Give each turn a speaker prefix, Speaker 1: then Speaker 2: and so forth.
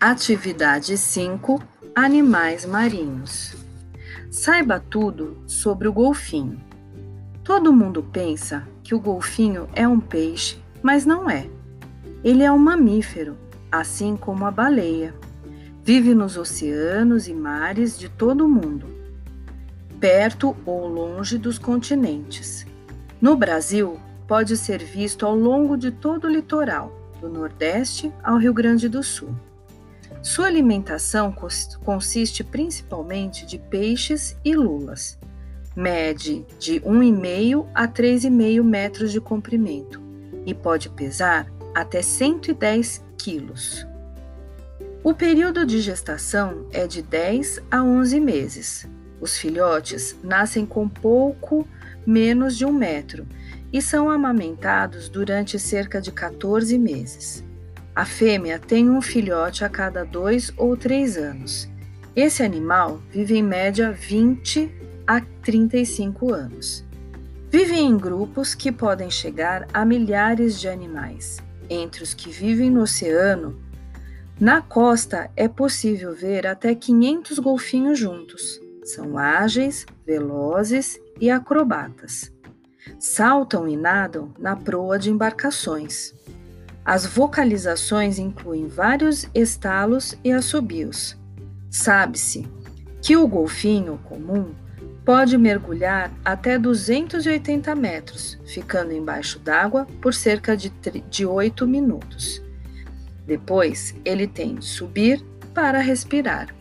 Speaker 1: Atividade 5 Animais marinhos. Saiba tudo sobre o golfinho. Todo mundo pensa que o golfinho é um peixe, mas não é. Ele é um mamífero, assim como a baleia. Vive nos oceanos e mares de todo o mundo, perto ou longe dos continentes. No Brasil, pode ser visto ao longo de todo o litoral, do Nordeste ao Rio Grande do Sul. Sua alimentação consiste principalmente de peixes e lulas. Mede de 1,5 a 3,5 metros de comprimento e pode pesar até 110 quilos. O período de gestação é de 10 a 11 meses. Os filhotes nascem com pouco menos de um metro e são amamentados durante cerca de 14 meses. A fêmea tem um filhote a cada dois ou três anos. Esse animal vive em média 20 a 35 anos. Vivem em grupos que podem chegar a milhares de animais. Entre os que vivem no oceano, na costa é possível ver até 500 golfinhos juntos. São ágeis, velozes e acrobatas. Saltam e nadam na proa de embarcações. As vocalizações incluem vários estalos e assobios. Sabe-se que o golfinho comum pode mergulhar até 280 metros, ficando embaixo d'água por cerca de, de 8 minutos. Depois, ele tem de subir para respirar.